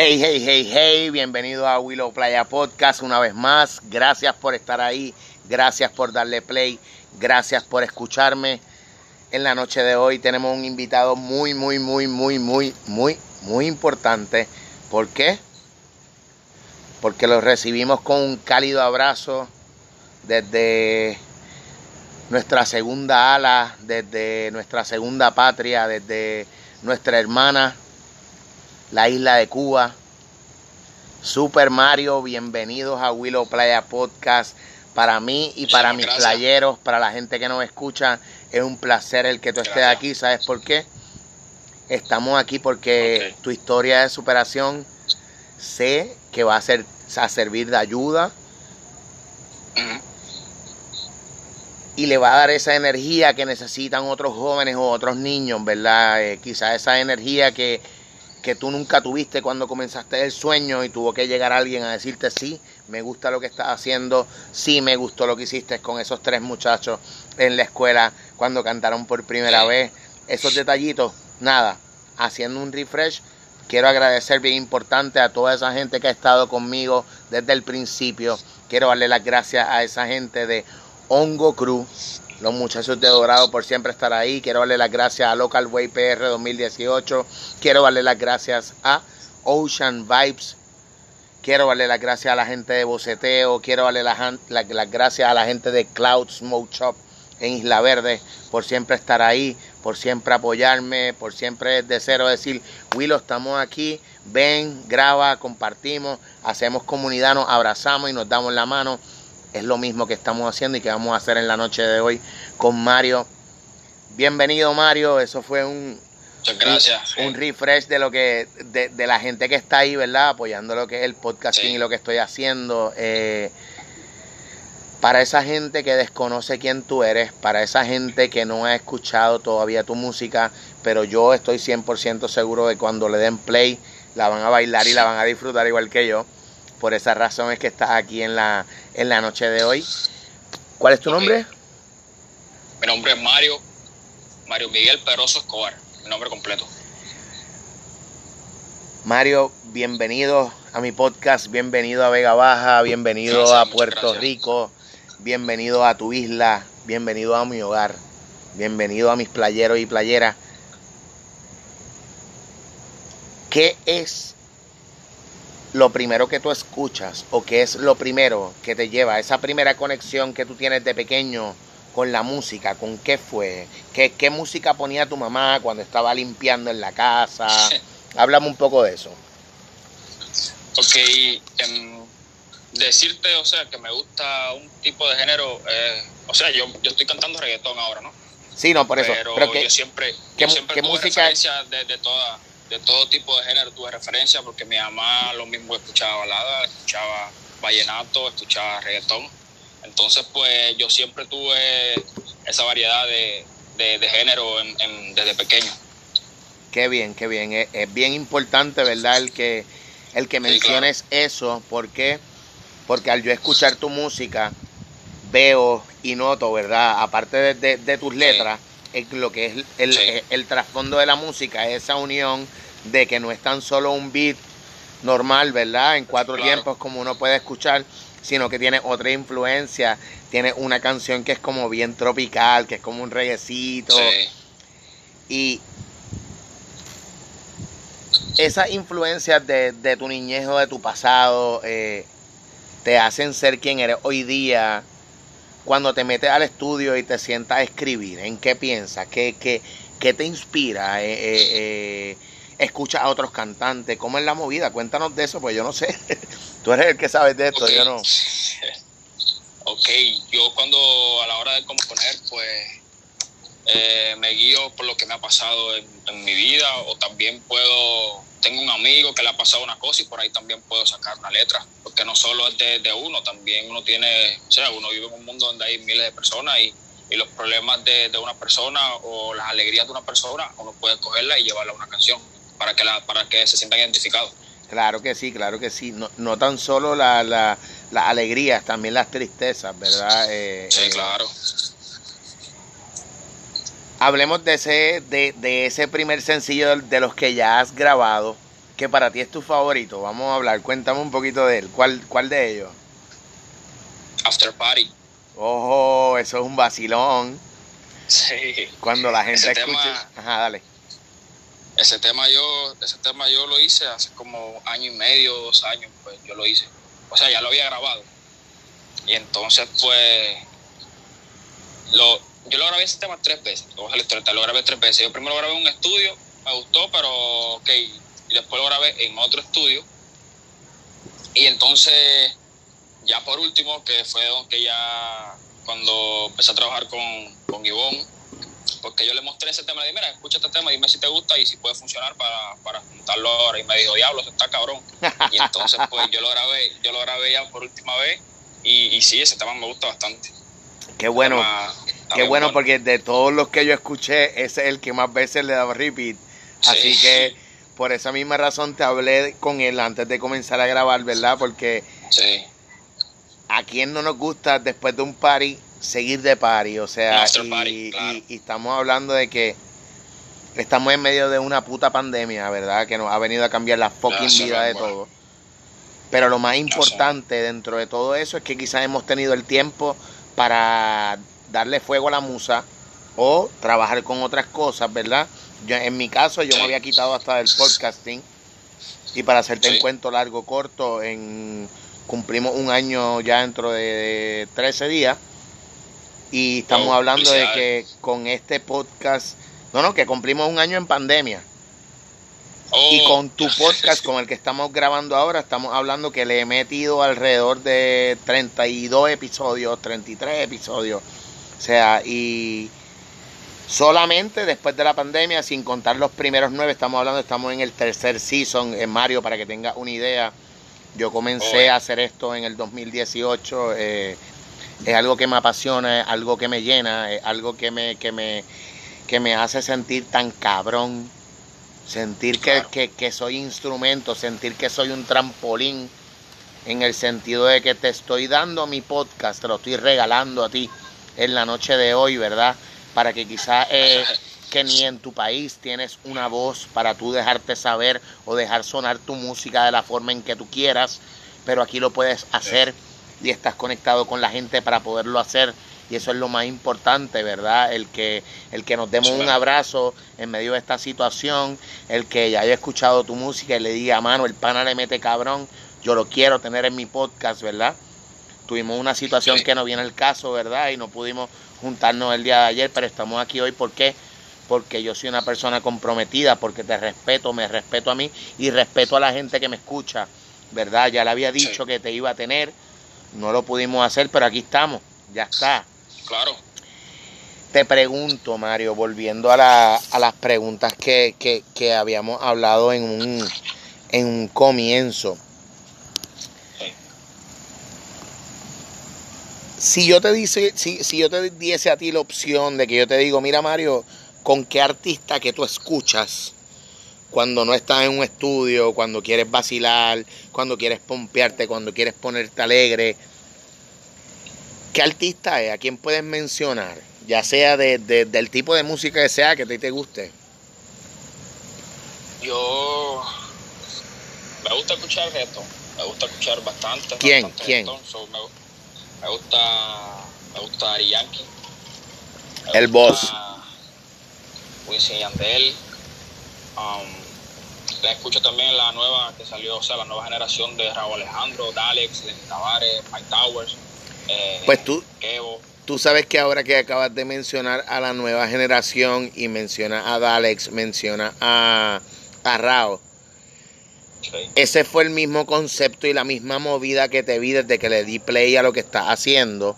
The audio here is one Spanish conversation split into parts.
Hey, hey, hey, hey, bienvenido a Willow Playa Podcast una vez más. Gracias por estar ahí, gracias por darle play, gracias por escucharme. En la noche de hoy tenemos un invitado muy, muy, muy, muy, muy, muy, muy importante. ¿Por qué? Porque lo recibimos con un cálido abrazo desde nuestra segunda ala, desde nuestra segunda patria, desde nuestra hermana la isla de Cuba. Super Mario, bienvenidos a Willow Playa Podcast. Para mí y para mis playeros, para la gente que nos escucha, es un placer el que tú estés aquí. ¿Sabes por qué? Estamos aquí porque tu historia de superación sé que va a, ser, a servir de ayuda y le va a dar esa energía que necesitan otros jóvenes o otros niños, ¿verdad? Eh, quizás esa energía que, que tú nunca tuviste cuando comenzaste el sueño y tuvo que llegar alguien a decirte sí, me gusta lo que estás haciendo, sí me gustó lo que hiciste con esos tres muchachos en la escuela cuando cantaron por primera vez, esos detallitos, nada, haciendo un refresh. Quiero agradecer bien importante a toda esa gente que ha estado conmigo desde el principio. Quiero darle las gracias a esa gente de Hongo Cruz, los muchachos de Dorado por siempre estar ahí. Quiero darle las gracias a Local Way PR 2018. Quiero darle las gracias a Ocean Vibes. Quiero darle las gracias a la gente de Boceteo. Quiero darle las, las gracias a la gente de Cloud Smoke Shop en Isla Verde por siempre estar ahí, por siempre apoyarme, por siempre de cero decir, Willow, estamos aquí, ven, graba, compartimos, hacemos comunidad, nos abrazamos y nos damos la mano es lo mismo que estamos haciendo y que vamos a hacer en la noche de hoy con Mario. Bienvenido Mario, eso fue un, gracias. Un, refresh de lo que, de, la gente que está ahí, ¿verdad? Apoyando lo que es el podcasting y lo que estoy haciendo. Eh, para esa gente que desconoce quién tú eres, para esa gente que no ha escuchado todavía tu música, pero yo estoy 100% seguro de cuando le den play, la van a bailar y la van a disfrutar igual que yo. Por esa razón es que estás aquí en la, en la noche de hoy. ¿Cuál es tu nombre? Mi nombre es Mario, Mario Miguel Peroso Escobar, mi nombre completo. Mario, bienvenido a mi podcast, bienvenido a Vega Baja, bienvenido a Puerto Rico, bienvenido a tu isla, bienvenido a mi hogar, bienvenido a mis playeros y playeras. ¿Qué es lo primero que tú escuchas o qué es lo primero que te lleva, esa primera conexión que tú tienes de pequeño con la música, con qué fue, qué, qué música ponía tu mamá cuando estaba limpiando en la casa. Háblame un poco de eso. Ok, em, decirte, o sea, que me gusta un tipo de género, eh, o sea, yo, yo estoy cantando reggaetón ahora, ¿no? Sí, no, por eso. Pero, yo siempre, yo siempre tuve música? referencia de, de toda de todo tipo de género tuve referencia porque mi mamá lo mismo escuchaba balada, escuchaba vallenato, escuchaba reggaetón. Entonces, pues yo siempre tuve esa variedad de, género desde pequeño. Qué bien, qué bien. Es, bien importante, ¿verdad? El que, el que menciones eso. ¿Por qué? Porque al yo escuchar tu música, veo y noto, ¿verdad? Aparte de tus letras, lo que es el, el, trasfondo de la música, esa unión de que no es tan solo un beat normal, ¿verdad? En cuatro tiempos como uno puede escuchar, sino que tiene otra influencia, tiene una canción que es como bien tropical, que es como un reyecito. Y esas influencias de, de, tu niñez o de tu pasado eh, te hacen ser quien eres hoy día cuando te metes al estudio y te sientas a escribir? ¿En qué piensas? ¿Qué, qué, qué te inspira? Eh, eh, eh, ¿Escuchas a otros cantantes? ¿Cómo es la movida? Cuéntanos de eso, pues yo no sé. Tú eres el que sabes de esto, yo no. Ok, yo cuando a la hora de componer, pues me guío por lo que me ha pasado en, en mi vida o también puedo tengo un amigo que le ha pasado una cosa y por ahí también puedo sacar una letra, porque no solo es de, uno, también uno tiene, o sea, uno vive en un mundo donde hay miles de personas y, los problemas de, una persona o las alegrías de una persona, uno puede cogerla y llevarla a una canción para que, la, para que se sientan identificados. Claro que sí, claro que sí. No, no tan solo las la, alegrías, también las tristezas, ¿verdad? Eh, sí, eh, claro. Hablemos de ese, de, ese primer sencillo de, los que ya has grabado. que para ti es tu favorito. Vamos a hablar, cuéntame un poquito de él. ¿Cuál, cuál de ellos? After Party. Ojo, eso es un vacilón. Sí. Cuando la gente Ese escuche. tema- Ajá, dale. Ese tema yo, ese tema yo lo hice hace como año y medio, dos años, pues yo lo hice. O sea, ya lo había grabado. Y entonces, pues, lo, yo lo grabé ese tema tres veces. Vamos a lo grabé tres veces. Yo primero lo grabé en un estudio, me gustó, pero ok. Y después lo grabé en otro estudio. Y entonces, ya por último, que fue que ya cuando empecé a trabajar con, con Ivonne, porque yo le mostré ese tema, le dije, mira, escucha este tema, dime si te gusta y si puede funcionar para, para juntarlo ahora. Y me dijo, diablo, eso está cabrón. Y entonces, pues yo lo grabé, yo lo grabé ya por última vez y, y sí, ese tema me gusta bastante. Qué bueno. Tema- Qué bueno porque de todos los que yo escuché, ese es el que más veces le daba repeat. Así Sí. que por esa misma razón te hablé con él antes de comenzar a grabar, ¿verdad? Porque Sí, a quien no nos gusta después de un party seguir de party, o sea, y, party, claro. y- y estamos hablando de que estamos en medio de una puta pandemia, ¿verdad? Que nos ha venido a cambiar la fucking vida de hermano. todo. Pero lo más importante dentro de todo eso es que quizás hemos tenido el tiempo para darle fuego a la musa o trabajar con otras cosas, ¿verdad? Yo, en mi caso, yo me había quitado hasta del podcasting. Y para hacerte un cuento largo, corto, en, cumplimos un año ya dentro de 13 días. Y estamos Oh, hablando de que con este podcast, no, no, que cumplimos un año en pandemia. Oh, Y con tu podcast, con el que estamos grabando ahora, estamos hablando que le he metido alrededor de 32 episodios, 33 episodios. O sea, y solamente después de la pandemia, sin contar los primeros nueve, estamos hablando, estamos en el tercer season en Mario, para que tengas una idea. Yo comencé a hacer esto en el 2018. eh, es algo que me apasiona, es algo que me llena, es algo que me, que me, que me hace sentir tan cabrón. Sentir que, Claro. que, que soy instrumento, sentir que soy un trampolín, en el sentido de que te estoy dando mi podcast, te lo estoy regalando a ti en la noche de hoy, ¿verdad? Para que quizás eh, que ni en tu país tienes una voz para tú dejarte saber o dejar sonar tu música de la forma en que tú quieras, pero aquí lo puedes hacer y estás conectado con la gente para poderlo hacer y eso es lo más importante, ¿verdad? El que el que nos demos un abrazo en medio de esta situación, el que ya haya escuchado tu música y le diga, mano, el pana le mete cabrón, yo lo quiero tener en mi podcast, ¿verdad? Tuvimos una situación Sí. que no viene el caso, ¿verdad? Y no pudimos juntarnos el día de ayer, pero estamos aquí hoy, ¿por qué? Porque yo soy una persona comprometida, porque te respeto, me respeto a mí y respeto a la gente que me escucha, ¿verdad? Ya le había dicho Sí. que te iba a tener, no lo pudimos hacer, pero aquí estamos, ya está. Claro. Te pregunto, Mario, volviendo a, la- a las preguntas que, que- que habíamos hablado en un, en un comienzo. Si yo te dice, si, si yo te diese a ti la opción de que yo te digo, mira Mario, ¿con qué artista que tú escuchas cuando no estás en un estudio, cuando quieres vacilar, cuando quieres pompearte, cuando quieres ponerte alegre? ¿Qué artista es? ¿A quién puedes mencionar? Ya sea de, de- del tipo de música que sea que a ti te guste. Yo me gusta escuchar reggaeton, me gusta escuchar bastante. ¿Quién? bastante ¿Quién? reggaetón, so, me, me gusta, me gusta Daddy Yankee. El boss. Wisin Yandel. Um, escucho también la nueva que salió, o sea, la nueva generación de Raúl Alejandro, Dalex, Lenny Tavares, Mike Towers, eh, Pues tú, Kevo. Tú sabes que ahora que acabas de mencionar a la nueva generación y menciona a Dalex, menciona a, a Rao, sí. ese fue el mismo concepto y la misma movida que te vi desde que le di play a lo que estás haciendo.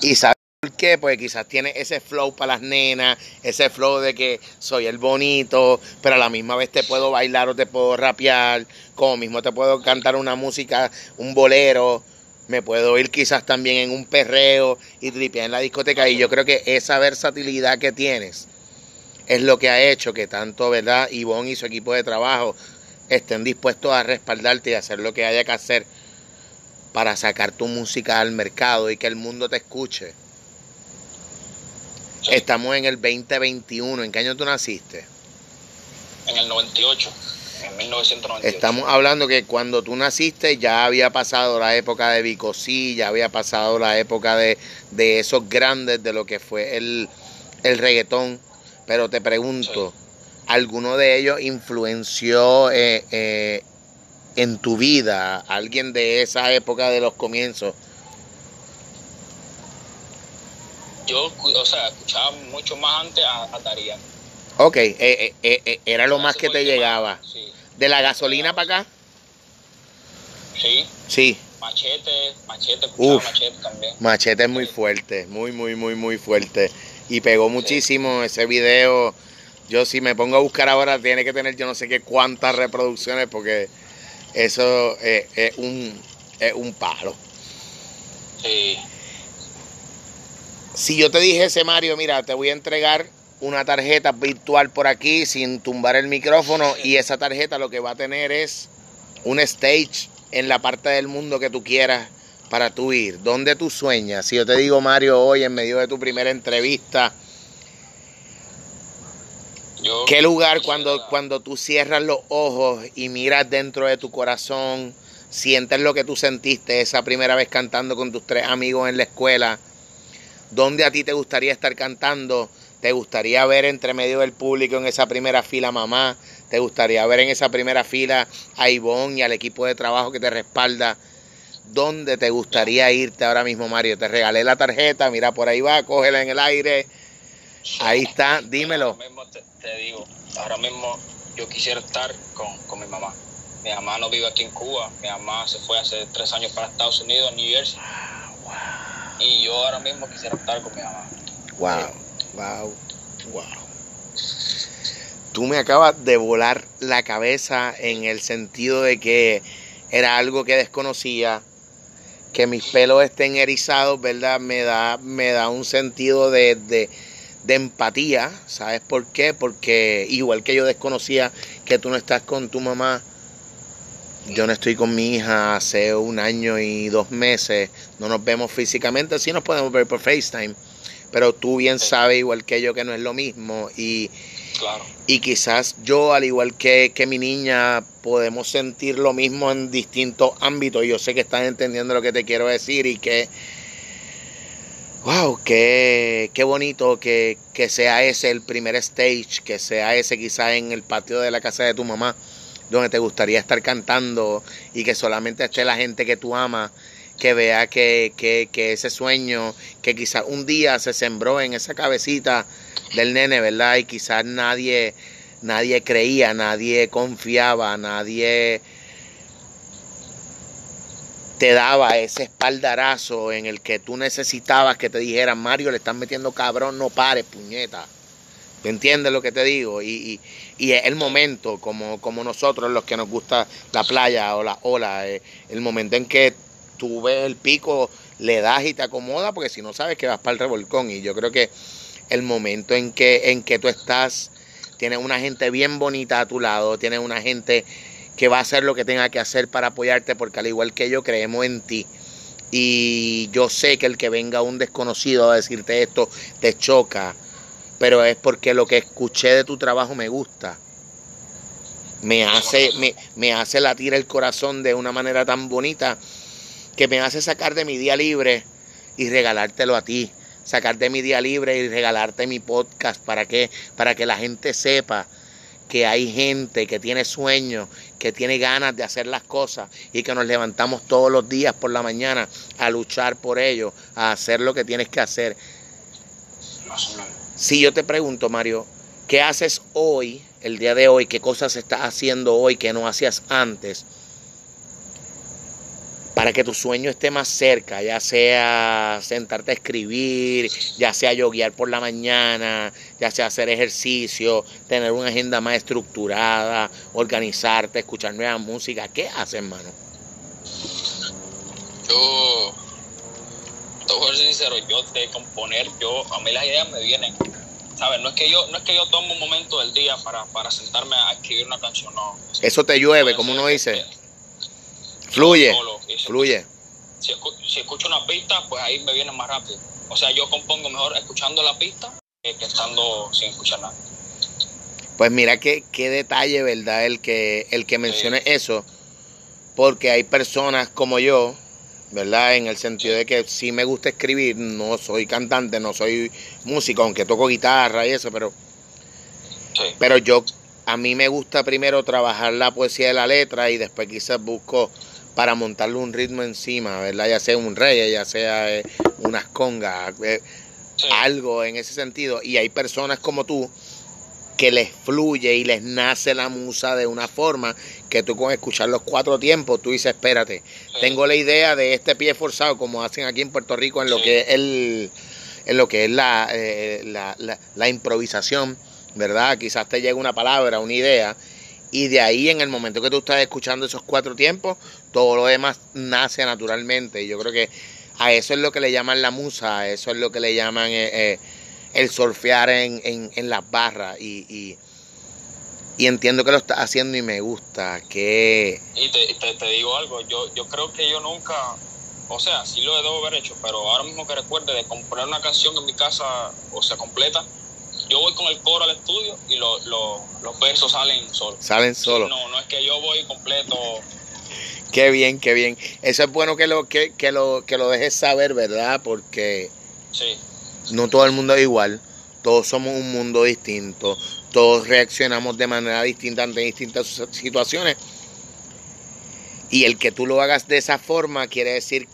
Y sabes por qué, pues quizás tiene ese flow para las nenas, ese flow de que soy el bonito, pero a la misma vez te puedo bailar o te puedo rapear, como mismo te puedo cantar una música, un bolero, me puedo ir quizás también en un perreo y tripear en la discoteca. Y yo creo que esa versatilidad que tienes es lo que ha hecho que tanto, ¿verdad? Ivonne y su equipo de trabajo estén dispuestos a respaldarte y hacer lo que haya que hacer para sacar tu música al mercado y que el mundo te escuche. Sí. Estamos en el 2021. ¿En qué año tú naciste? En el 98. En el en 1998. Estamos hablando que cuando tú naciste ya había pasado la época de Vicosí, ya había pasado la época de, de esos grandes de lo que fue el, el reggaetón. Pero te pregunto, ¿alguno de ellos influenció eh, eh, en tu vida? ¿Alguien de esa época de los comienzos? Yo, o sea, escuchaba mucho más antes a, a Darían. Ok, eh, era lo más que te llegaba. Sí, ¿De la gasolina para acá? sí. Sí. Machete, machete, escuchaba Uf. machete también. Machete es muy fuerte, muy, muy, muy, muy fuerte. Y pegó muchísimo ese video. Yo si me pongo a buscar ahora, tiene que tener yo no sé qué cuántas reproducciones porque eso eh, es, un, es un palo. Sí. Si yo te dijese, Mario, mira, te voy a entregar una tarjeta virtual por aquí sin tumbar el micrófono y esa tarjeta lo que va a tener es un stage en la parte del mundo que tú quieras para tú ir. ¿Dónde tú sueñas? Si yo te digo, Mario, hoy en medio de tu primera entrevista, Yo ¿qué lugar cuando, cuando tú cierras los ojos y miras dentro de tu corazón, sientes lo que tú sentiste esa primera vez cantando con tus tres amigos en la escuela? ¿Dónde a ti te gustaría estar cantando? ¿Te gustaría ver entre medio del público en esa primera fila mamá? ¿Te gustaría ver en esa primera fila a Ivonne y al equipo de trabajo que te respalda? ¿Dónde te gustaría irte ahora mismo, Mario? Te regalé la tarjeta, mira, por ahí va, cógela en el aire. Ahí está, dímelo. Te, digo, ahora mismo yo quisiera estar con, con mi mamá. Mi mamá no vive aquí en Cuba, mi mamá se fue hace tres años para Estados Unidos, New Jersey. Y yo ahora mismo quisiera estar con mi mamá. Wow, wow, wow. Tú me acabas de volar la cabeza en el sentido de que era algo que desconocía, que mis pelos estén erizados, ¿verdad? Me da, me da un sentido de, de, de empatía, ¿sabes por qué? Porque igual que yo desconocía que tú no estás con tu mamá, yo no estoy con mi hija hace un año y dos meses, no nos vemos físicamente, sí nos podemos ver por FaceTime, pero tú bien sabes, igual que yo, que no es lo mismo. Y, Claro. y quizás yo, al igual que, que mi niña, podemos sentir lo mismo en distintos ámbitos. Yo sé que estás entendiendo lo que te quiero decir y que, wow, qué, qué bonito que, que sea ese el primer stage, que sea ese quizás en el patio de la casa de tu mamá, donde te gustaría estar cantando y que solamente esté la gente que tú amas que vea que, que, que ese sueño que quizás un día se sembró en esa cabecita del nene, ¿verdad? Y quizás nadie, nadie creía, nadie confiaba, nadie te daba ese espaldarazo en el que tú necesitabas que te dijeran, Mario, le están metiendo cabrón, no pares, puñeta. ¿Me entiendes lo que te digo? Y, y, y es el momento, como, como nosotros los que nos gusta la playa o la ola, eh, el momento en que tú ves el pico, le das y te acomoda, porque si no sabes que vas para el revolcón. Y yo creo que el momento en que, en que tú estás, tienes una gente bien bonita a tu lado, tienes una gente que va a hacer lo que tenga que hacer para apoyarte, porque al igual que yo, creemos en ti. Y yo sé que el que venga un desconocido a decirte esto te choca, pero es porque lo que escuché de tu trabajo me gusta. Me hace, me, me hace latir el corazón de una manera tan bonita que me hace sacar de mi día libre y regalártelo a ti. Sacar de mi día libre y regalarte mi podcast. ¿Para qué? Para que la gente sepa que hay gente que tiene sueños, que tiene ganas de hacer las cosas y que nos levantamos todos los días por la mañana a luchar por ello, a hacer lo que tienes que hacer. Si yo te pregunto, Mario, ¿qué haces hoy, el día de hoy? ¿Qué cosas estás haciendo hoy que no hacías antes? Para que tu sueño esté más cerca, ya sea sentarte a escribir, ya sea yoguear por la mañana, ya sea hacer ejercicio, tener una agenda más estructurada, organizarte, escuchar nueva música. ¿Qué haces, hermano? Yo, te voy a ser sincero, yo de componer, yo, a mí las ideas me vienen. ¿Sabes? No es que yo, no es que yo tomo un momento del día para, para sentarme a escribir una canción, no. Eso te llueve, como uno que- dice. Fluye, solo, y si fluye. si, escu- si escucho una pista, pues ahí me viene más rápido. O sea, yo compongo mejor escuchando la pista que, que estando sin escuchar nada. Pues mira qué, qué detalle, ¿verdad? El que, el que mencione eso, porque hay personas como yo, ¿verdad? En el sentido de que sí me gusta escribir, no soy cantante, no soy músico, aunque toco guitarra y eso, pero, pero yo, a mí me gusta primero trabajar la poesía de la letra y después quizás busco para montarle un ritmo encima, ¿verdad? Ya sea un rey, ya sea eh, unas congas, eh, algo en ese sentido. Y hay personas como tú que les fluye y les nace la musa de una forma que tú con escuchar los cuatro tiempos, tú dices, espérate, tengo la idea de este pie forzado como hacen aquí en Puerto Rico en lo que es el en lo que es la, eh, la, la, improvisación, ¿verdad? Quizás te llega una palabra, una idea, y de ahí en el momento que tú estás escuchando esos cuatro tiempos, todo lo demás nace naturalmente. Y yo creo que a eso es lo que le llaman la musa, a eso es lo que le llaman eh, eh, el surfear en, en, las barras. Y, y, entiendo que lo estás haciendo y me gusta. Que... Y te, te, digo algo, yo, yo creo que yo nunca, o sea, sí lo debo haber hecho, pero ahora mismo que recuerde de comprar una canción en mi casa, o sea, completa, yo voy con el coro al estudio y los versos salen solos. Salen solos. No, no es que yo voy completo. Qué bien, qué bien. Eso es bueno que lo, que, que lo, que lo dejes saber, ¿verdad? Porque no todo el mundo es igual. Todos somos un mundo distinto. Todos reaccionamos de manera distinta ante distintas situaciones. Y el que tú lo hagas de esa forma quiere decir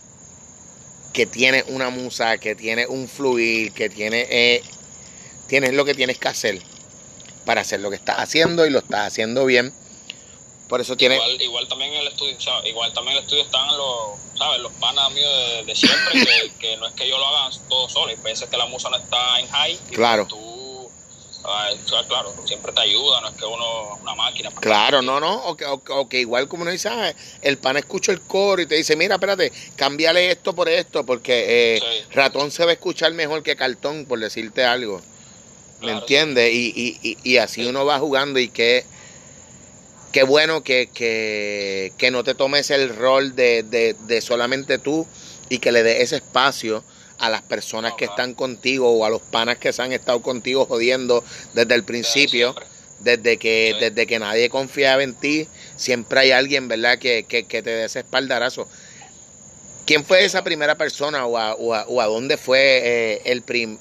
que tienes una musa, que tienes un fluir, que tienes eh, tienes lo que tienes que hacer para hacer lo que estás haciendo y lo estás haciendo bien. Por eso tiene Igual, también en el estudio, igual también el estudio están los, ¿sabes? Los panas míos de, siempre, que, no es que yo lo haga todo solo, y veces que la musa no está en high. claro. Tú, claro, siempre te ayuda, no es que uno una máquina. Claro, no, no, o que, o, que igual como uno dice, ah, el pan escucha el coro y te dice, mira, espérate, cámbiale esto por esto, porque eh, ratón se va a escuchar mejor que cartón, por decirte algo. ¿Me entiendes? Y, y, y, así uno va jugando y qué, qué bueno que, que, que no te tomes el rol de, de, de, solamente tú y que le des ese espacio a las personas que están contigo o a los panas que se han estado contigo jodiendo desde el principio. Desde que, desde que nadie confiaba en ti, siempre hay alguien, ¿verdad?, que, que, que te dé ese espaldarazo. ¿Quién fue esa primera persona o a, o a, dónde fue eh, el prim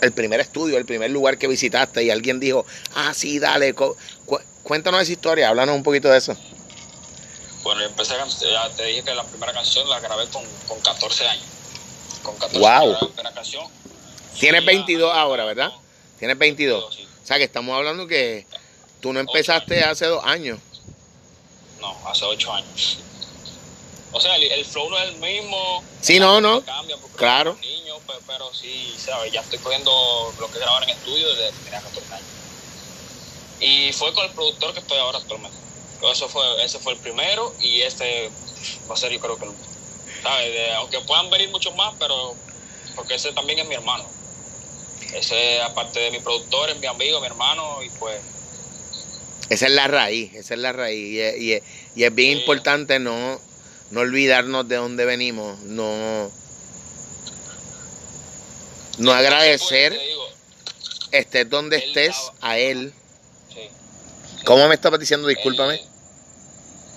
el primer estudio, el primer lugar que visitaste y alguien dijo, ah, sí, dale, cuéntanos esa historia, háblanos un poquito de eso. Bueno, empecé a, ya te dije que la primera canción la grabé con, con 14 años. Con 14 wow. años la primera canción. Tienes 22 ahora, ¿verdad? Tienes 22. O sea que estamos hablando que tú no empezaste hace dos años. No, hace ocho años. O sea, el, flow no es el mismo. Sí, no, no. claro pero sí, ¿sabes? Ya estoy cogiendo lo que grabar en estudio desde que tenía 14 años. Y fue con el productor que estoy ahora actualmente. Eso fue, ese fue el primero y este va a ser yo creo que el ¿sabes? aunque puedan venir muchos más, pero porque ese también es mi hermano. Ese, aparte de mi productor, es mi amigo, mi hermano, y pues. Esa es la raíz, esa es la raíz. Y, y, y es bien importante no, no olvidarnos de dónde venimos, no no agradecer, estés donde estés, a él. ¿Cómo me estabas diciendo? Discúlpame.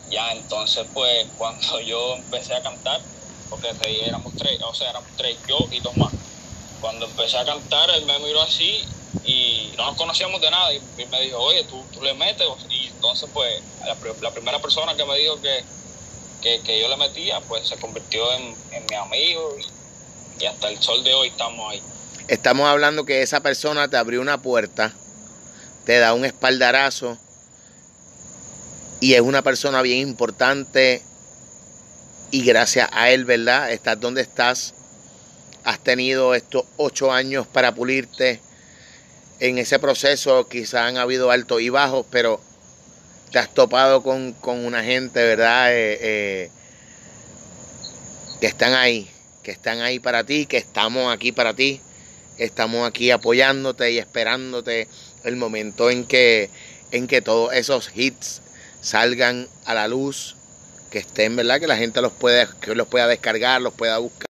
ya, entonces, pues, cuando yo empecé a cantar, porque éramos tres, o sea, éramos tres, yo y dos más. Cuando empecé a cantar, él me miró así y no nos conocíamos de nada. Y, me dijo, oye, tú, tú le metes. Y entonces, pues, la, primera persona que me dijo que, que, yo le metía, pues se convirtió en, en mi amigo. Y, y hasta el sol de hoy estamos ahí. Estamos hablando que esa persona te abrió una puerta, te da un espaldarazo y es una persona bien importante y gracias a él, ¿verdad? Estás donde estás. Has tenido estos ocho años para pulirte. En ese proceso quizás han habido altos y bajos, pero te has topado con, una gente, ¿verdad? Eh, eh, que están ahí, que están ahí para ti, que estamos aquí para ti. Estamos aquí apoyándote y esperándote el momento en que, en que todos esos hits salgan a la luz, que estén, ¿verdad? Que la gente los pueda, que los pueda descargar, los pueda buscar.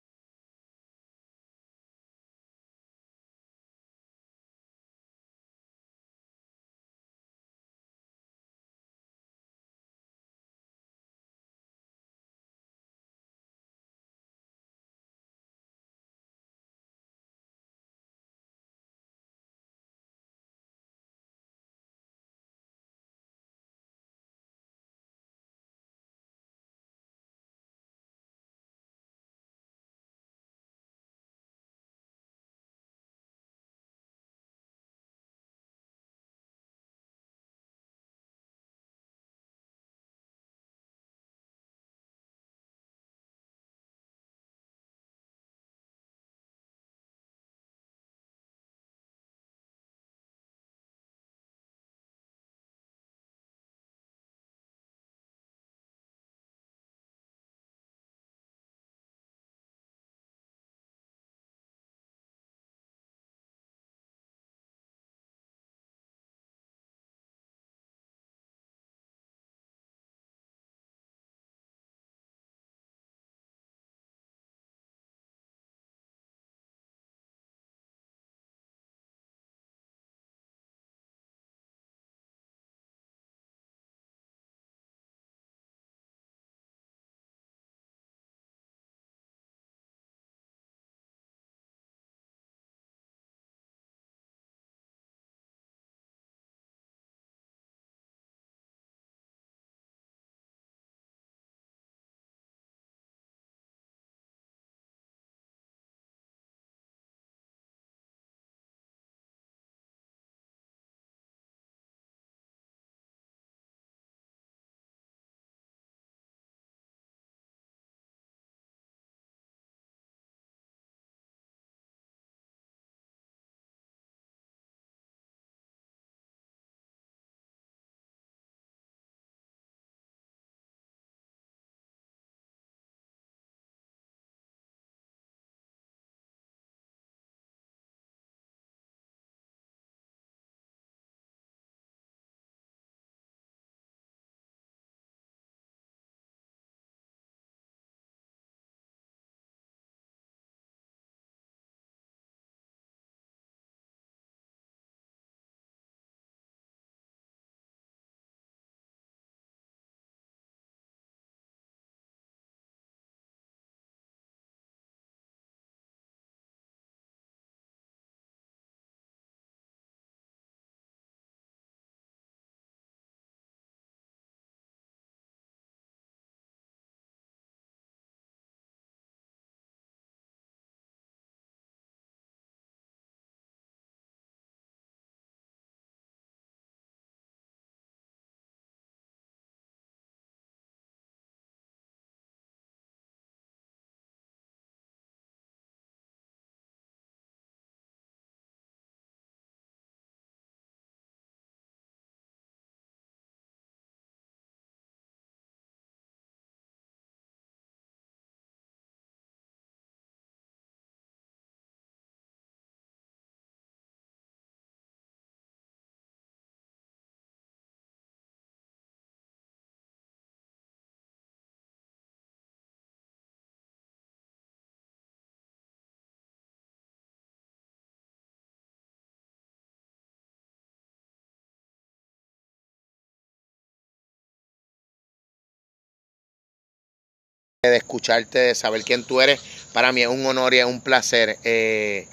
De escucharte, de saber quién tú eres. Para mí es un honor y es un placer. Eh,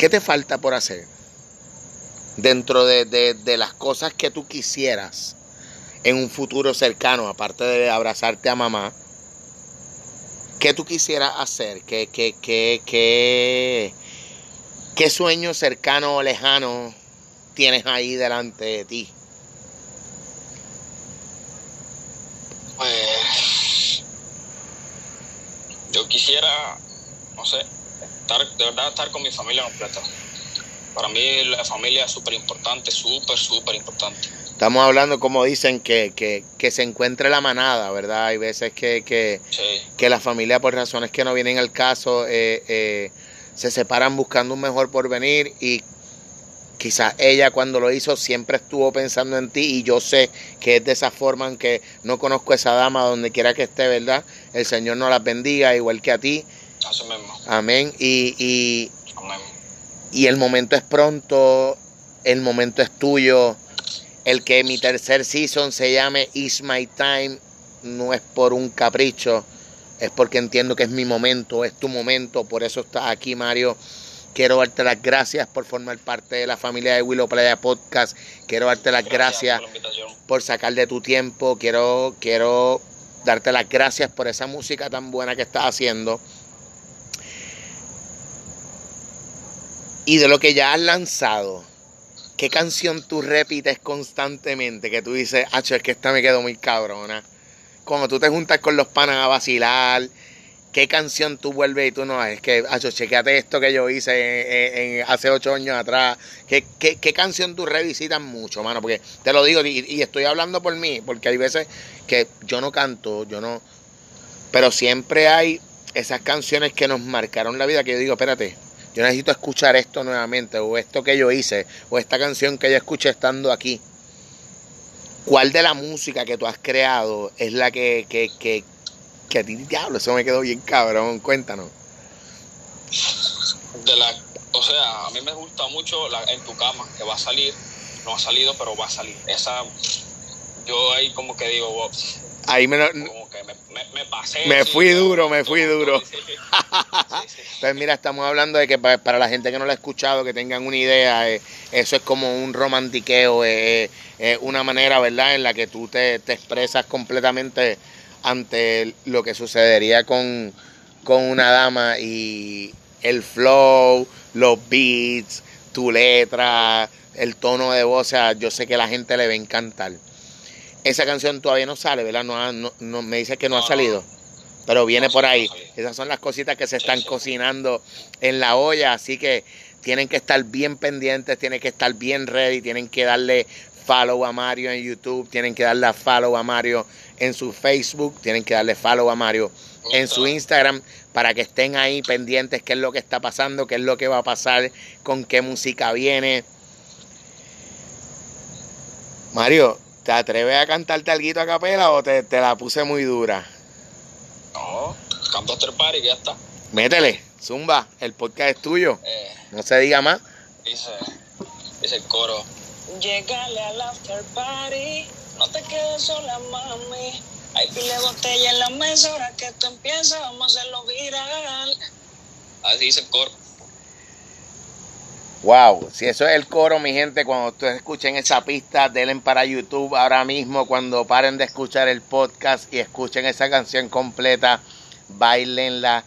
¿Qué te falta por hacer? Dentro de, de, las cosas que tú quisieras en un futuro cercano, aparte de abrazarte a mamá, ¿qué tú quisieras hacer? ¿Qué, qué, qué, qué, qué sueño cercano o lejano tienes ahí delante de ti? Pues yo quisiera, no sé, estar, de verdad estar con mi familia completa. Para mí la familia es súper importante, súper, súper importante. Estamos hablando, como dicen, que, que, que, se encuentre la manada, ¿verdad? Hay veces que, que, que la familia, por razones que no vienen al caso, eh, eh, se separan buscando un mejor porvenir y quizás ella cuando lo hizo siempre estuvo pensando en ti y yo sé que es de esa forma, aunque no conozco a esa dama donde quiera que esté, ¿verdad? El Señor nos las bendiga igual que a ti. Amén. Y, y, y el momento es pronto, el momento es tuyo. El que mi tercer season se llame Is My Time no es por un capricho, es porque entiendo que es mi momento, es tu momento, por eso estás aquí, Mario. Quiero darte las gracias por formar parte de la familia de Willow Playa Podcast. Quiero darte las gracias, por, sacar de tu tiempo. Quiero, quiero darte las gracias por esa música tan buena que estás haciendo. Y de lo que ya has lanzado, ¿qué canción tú repites constantemente? Que tú dices, ah, es que esta me quedó muy cabrona. Como tú te juntas con los panas a vacilar ¿Qué canción tú vuelves y tú no? Es que, acho, chequeate esto que yo hice hace ocho años atrás. ¿Qué, ¿Qué, canción tú revisitas mucho, mano? Porque te lo digo y, estoy hablando por mí, porque hay veces que yo no canto, yo no. Pero siempre hay esas canciones que nos marcaron la vida que yo digo, espérate, yo necesito escuchar esto nuevamente, o esto que yo hice, o esta canción que yo escuché estando aquí. ¿Cuál de la música que tú has creado es la que, que, que, que a ti, diablo, eso me quedó bien cabrón. Cuéntanos. De la, o sea, a mí me gusta mucho la, En tu cama, que va a salir. No ha salido, pero va a salir. Esa, yo ahí como que digo, wow, Ahí me, como que me, me, pasé. Me fui duro, me fui duro. pues mira, estamos hablando de que para, la gente que no lo ha escuchado, que tengan una idea, eh, eso es como un romantiqueo, eh, eh, una manera, ¿verdad?, en la que tú te, te expresas completamente ante lo que sucedería con, una dama y el flow, los beats, tu letra, el tono de voz, o sea, yo sé que a la gente le va a encantar. Esa canción todavía no sale, ¿verdad? No, no, me dice que no, ha salido, pero viene por ahí. Esas son las cositas que se están cocinando en la olla, así que tienen que estar bien pendientes, tienen que estar bien ready, tienen que darle follow a Mario en YouTube, tienen que darle a follow a Mario en su Facebook, tienen que darle follow a Mario en su Instagram para que estén ahí pendientes qué es lo que está pasando, qué es lo que va a pasar, con qué música viene. Mario, ¿te atreves a cantarte algo a capela o te, la puse muy dura? No, canto after party, ya está. Métele, zumba, el podcast es tuyo. Eh, no se diga más. Dice, dice el coro. Llegale al after party no te quedes sola, mami. Hay pile botella en la mesa, ahora que esto empieza, vamos a hacerlo viral. Así dice el coro. Wow, si eso es el coro, mi gente, cuando ustedes escuchen esa pista, denle para YouTube ahora mismo, cuando paren de escuchar el podcast y escuchen esa canción completa, bailenla,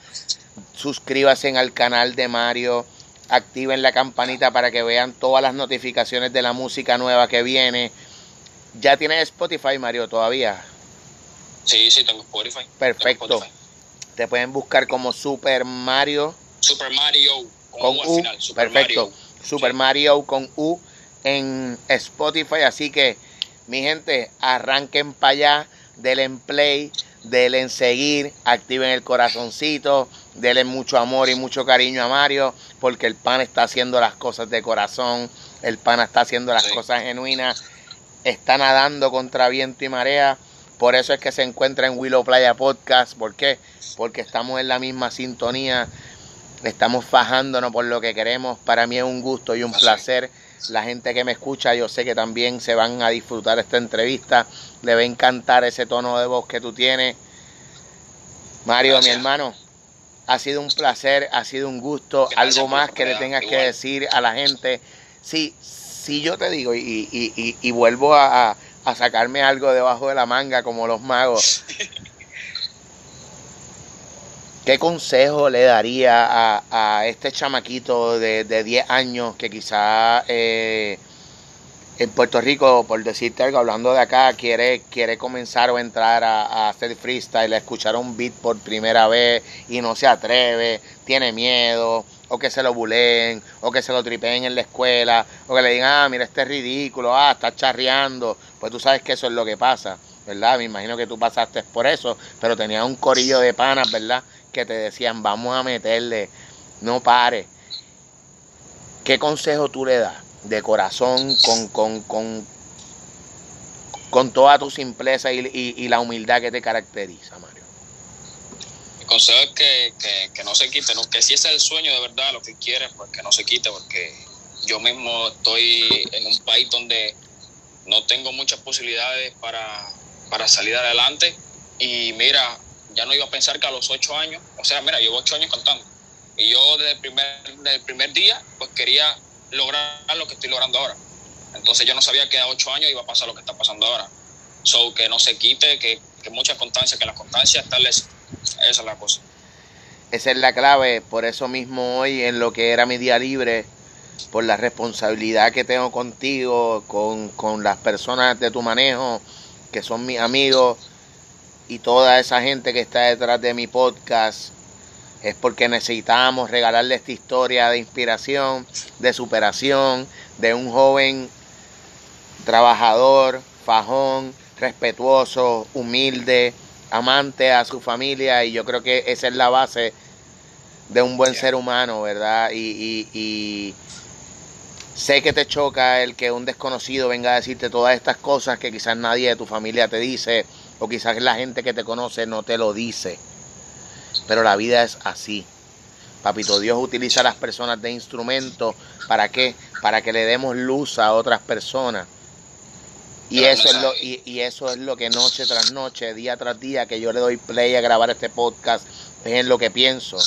suscríbanse al canal de Mario, activen la campanita para que vean todas las notificaciones de la música nueva que viene. ¿Ya tienes Spotify, Mario, todavía? Sí, sí, tengo Spotify. Perfecto. Te pueden buscar como Super Mario. Super Mario con, U. Perfecto. Super Mario con U en Spotify. Así que, mi gente, arranquen para allá, denle en play, denle en seguir, activen el corazoncito, denle mucho amor y mucho cariño a Mario, porque el pan está haciendo las cosas de corazón, el pan está haciendo las cosas genuinas está nadando contra viento y marea. Por eso es que se encuentra en Willow Playa Podcast. ¿Por qué? Porque estamos en la misma sintonía. Estamos fajándonos por lo que queremos. Para mí es un gusto y un placer. La gente que me escucha, yo sé que también se van a disfrutar esta entrevista. Le va a encantar ese tono de voz que tú tienes. Mario, mi hermano, ha sido un placer, ha sido un gusto. Algo más que le tengas que decir a la gente. Sí, sí yo te digo y, y, y, vuelvo a, a sacarme algo debajo de la manga como los magos. ¿Qué consejo le daría a, a este chamaquito de, de, 10 años que quizá eh, en Puerto Rico, por decirte algo, hablando de acá, quiere, quiere comenzar o entrar a, a, hacer freestyle, a escuchar un beat por primera vez y no se atreve, tiene miedo, o que se lo buleen, o que se lo tripeen en la escuela, o que le digan, ah, mira, este es ridículo, ah, está charreando, pues tú sabes que eso es lo que pasa, ¿verdad? Me imagino que tú pasaste por eso, pero tenía un corillo de panas, ¿verdad? que te decían, vamos a meterle, no pare. ¿Qué consejo tú le das de corazón con, con, con, con toda tu simpleza y, y, la humildad que te caracteriza, Mario? Consejo es que, que, no se quite, ¿no? que si ese es el sueño de verdad, lo que quieres, pues que no se quite, porque yo mismo estoy en un país donde no tengo muchas posibilidades para, para salir adelante. Y mira, ya no iba a pensar que a los ocho años, o sea, mira, llevo ocho años cantando. Y yo desde el primer, desde el primer día, pues quería lograr lo que estoy logrando ahora. Entonces yo no sabía que a ocho años iba a pasar lo que está pasando ahora. So, que no se quite, que, que mucha constancia, que la constancia está Esa es la cosa. Esa es la clave, por eso mismo hoy en lo que era mi día libre, por la responsabilidad que tengo contigo, con, con las personas de tu manejo, que son mis amigos, y toda esa gente que está detrás de mi podcast es porque necesitamos regalarle esta historia de inspiración, de superación, de un joven trabajador, fajón, respetuoso, humilde, amante a su familia y yo creo que esa es la base de un buen ser humano, ¿verdad? Y, y, sé que te choca el que un desconocido venga a decirte todas estas cosas que quizás nadie de tu familia te dice o quizás la gente que te conoce no te lo dice. Pero la vida es así. Papito Dios utiliza a las personas de instrumento. ¿Para qué? Para que le demos luz a otras personas. Y eso, es lo, y, eso es lo que noche tras noche, día tras día, que yo le doy play a grabar este podcast, es en lo que pienso,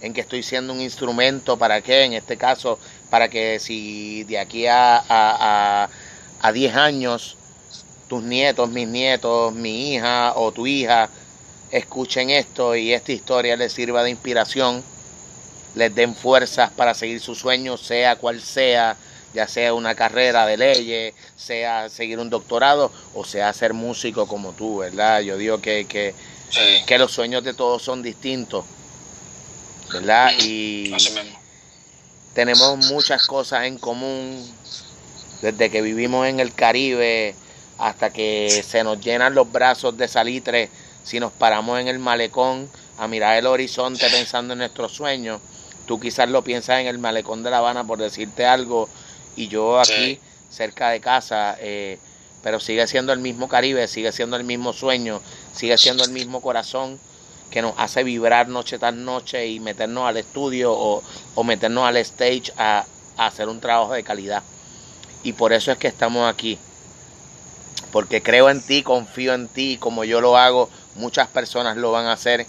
en que estoy siendo un instrumento para qué, en este caso, para que si de aquí a, a, a, a 10 años tus nietos, mis nietos, mi hija o tu hija escuchen esto y esta historia les sirva de inspiración, les den fuerzas para seguir sus sueños, sea cual sea, ya sea una carrera de leyes, sea seguir un doctorado o sea ser músico como tú, ¿verdad? Yo digo que, que, que los sueños de todos son distintos, ¿verdad? Y tenemos muchas cosas en común desde que vivimos en el Caribe hasta que se nos llenan los brazos de salitre si nos paramos en el malecón a mirar el horizonte pensando en nuestros sueños. Tú quizás lo piensas en el malecón de La Habana por decirte algo y yo aquí cerca de casa, eh, pero sigue siendo el mismo Caribe, sigue siendo el mismo sueño, sigue siendo el mismo corazón que nos hace vibrar noche tras noche y meternos al estudio o, o meternos al stage a, a hacer un trabajo de calidad. Y por eso es que estamos aquí porque creo en ti, confío en ti, como yo lo hago, muchas personas lo van a hacer.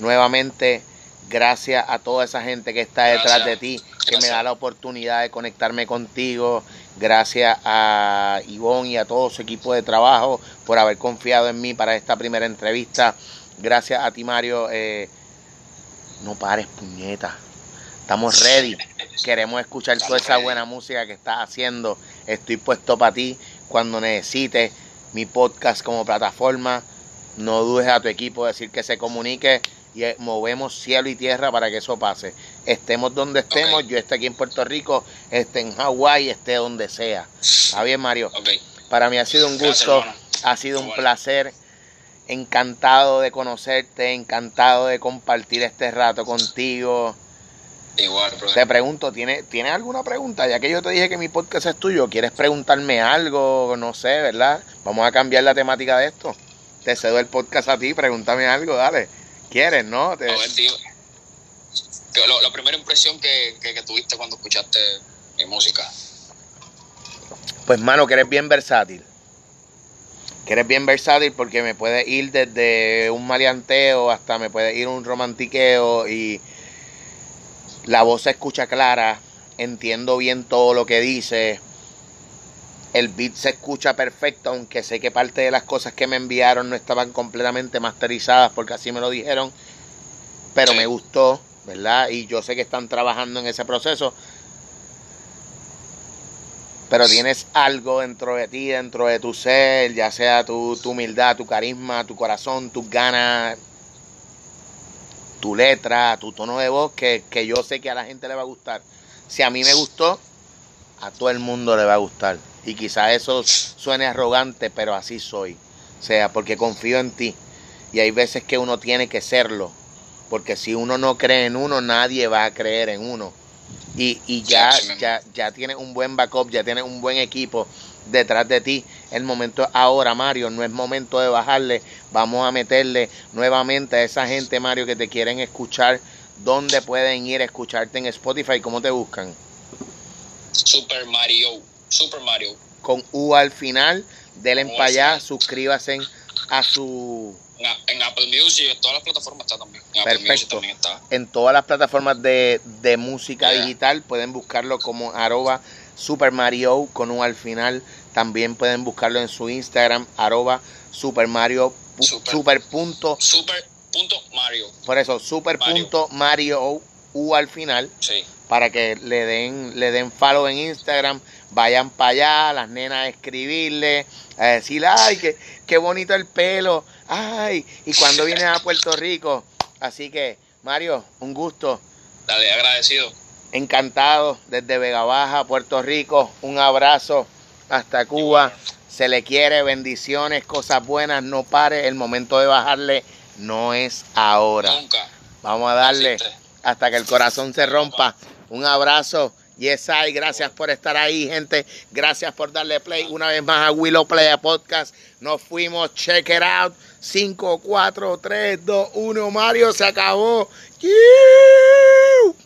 Nuevamente, gracias a toda esa gente que está detrás de ti, que me da la oportunidad de conectarme contigo. Gracias a Ivonne y a todo su equipo de trabajo por haber confiado en mí para esta primera entrevista. Gracias a ti, Mario. Eh, no pares, puñeta. Estamos ready. Queremos escuchar toda esa buena música que estás haciendo. Estoy puesto para ti cuando necesites mi podcast como plataforma. No dudes a tu equipo decir que se comunique y movemos cielo y tierra para que eso pase. Estemos donde estemos, yo esté aquí en Puerto Rico, esté en Hawái, esté donde sea. ¿Está bien, Mario? Para mí ha sido un gusto, ha sido un placer. Encantado de conocerte, encantado de compartir este rato contigo. Igual, Te pregunto, ¿tienes, ¿tienes alguna pregunta? Ya que yo te dije que mi podcast es tuyo, ¿quieres preguntarme algo? No sé, ¿verdad? Vamos a cambiar la temática de esto. Te cedo el podcast a ti, pregúntame algo, dale. ¿Quieres, no? Te... la primera impresión que, que, tuviste cuando escuchaste mi música? Pues, mano, que eres bien versátil. Que eres bien versátil porque me puede ir desde un maleanteo hasta me puede ir un romantiqueo y la voz se escucha clara, entiendo bien todo lo que dice. El beat se escucha perfecto, aunque sé que parte de las cosas que me enviaron no estaban completamente masterizadas porque así me lo dijeron. Pero me gustó, ¿verdad? Y yo sé que están trabajando en ese proceso. Pero tienes algo dentro de ti, dentro de tu ser, ya sea tu, tu humildad, tu carisma, tu corazón, tus ganas, tu letra, tu tono de voz, que, que yo sé que a la gente le va a gustar. Si a mí me gustó, a todo el mundo le va a gustar. Y quizás eso suene arrogante, pero así soy. O sea, porque confío en ti. Y hay veces que uno tiene que serlo. Porque si uno no cree en uno, nadie va a creer en uno. Y, y ya, ya, ya tienes un buen backup, ya tienes un buen equipo detrás de ti. El momento ahora, Mario. No es momento de bajarle. Vamos a meterle nuevamente a esa gente, Mario, que te quieren escuchar. ¿Dónde pueden ir a escucharte en Spotify? ¿Cómo te buscan? Super Mario. Super Mario. Con U al final. Denle para allá. Suscríbase a su en, Apple Music, en todas las plataformas está también. En Apple Music también está. En todas las plataformas de, música digital pueden buscarlo como arroba Super Mario con un al final. También pueden buscarlo en su Instagram, arroba Super Mario. Super, punto. Super punto Mario. Por eso, super punto Mario U al final. Sí. Para que le den, le den follow en Instagram vayan para allá, las nenas a escribirle, a decir, ay, qué, qué bonito el pelo, ay, y cuando vienes a Puerto Rico. Así que, Mario, un gusto. Dale, agradecido. Encantado desde Vega Baja, Puerto Rico. Un abrazo hasta Cuba. Se le quiere, bendiciones, cosas buenas, no pare. El momento de bajarle no es ahora. Nunca. Vamos a darle hasta que el corazón se rompa. Un abrazo. Yes, I, gracias por estar ahí, gente. Gracias por darle play una vez más a Willow Play Podcast. Nos fuimos, check it out. 5, 4, 3, 2, 1. Mario se acabó. Yeah.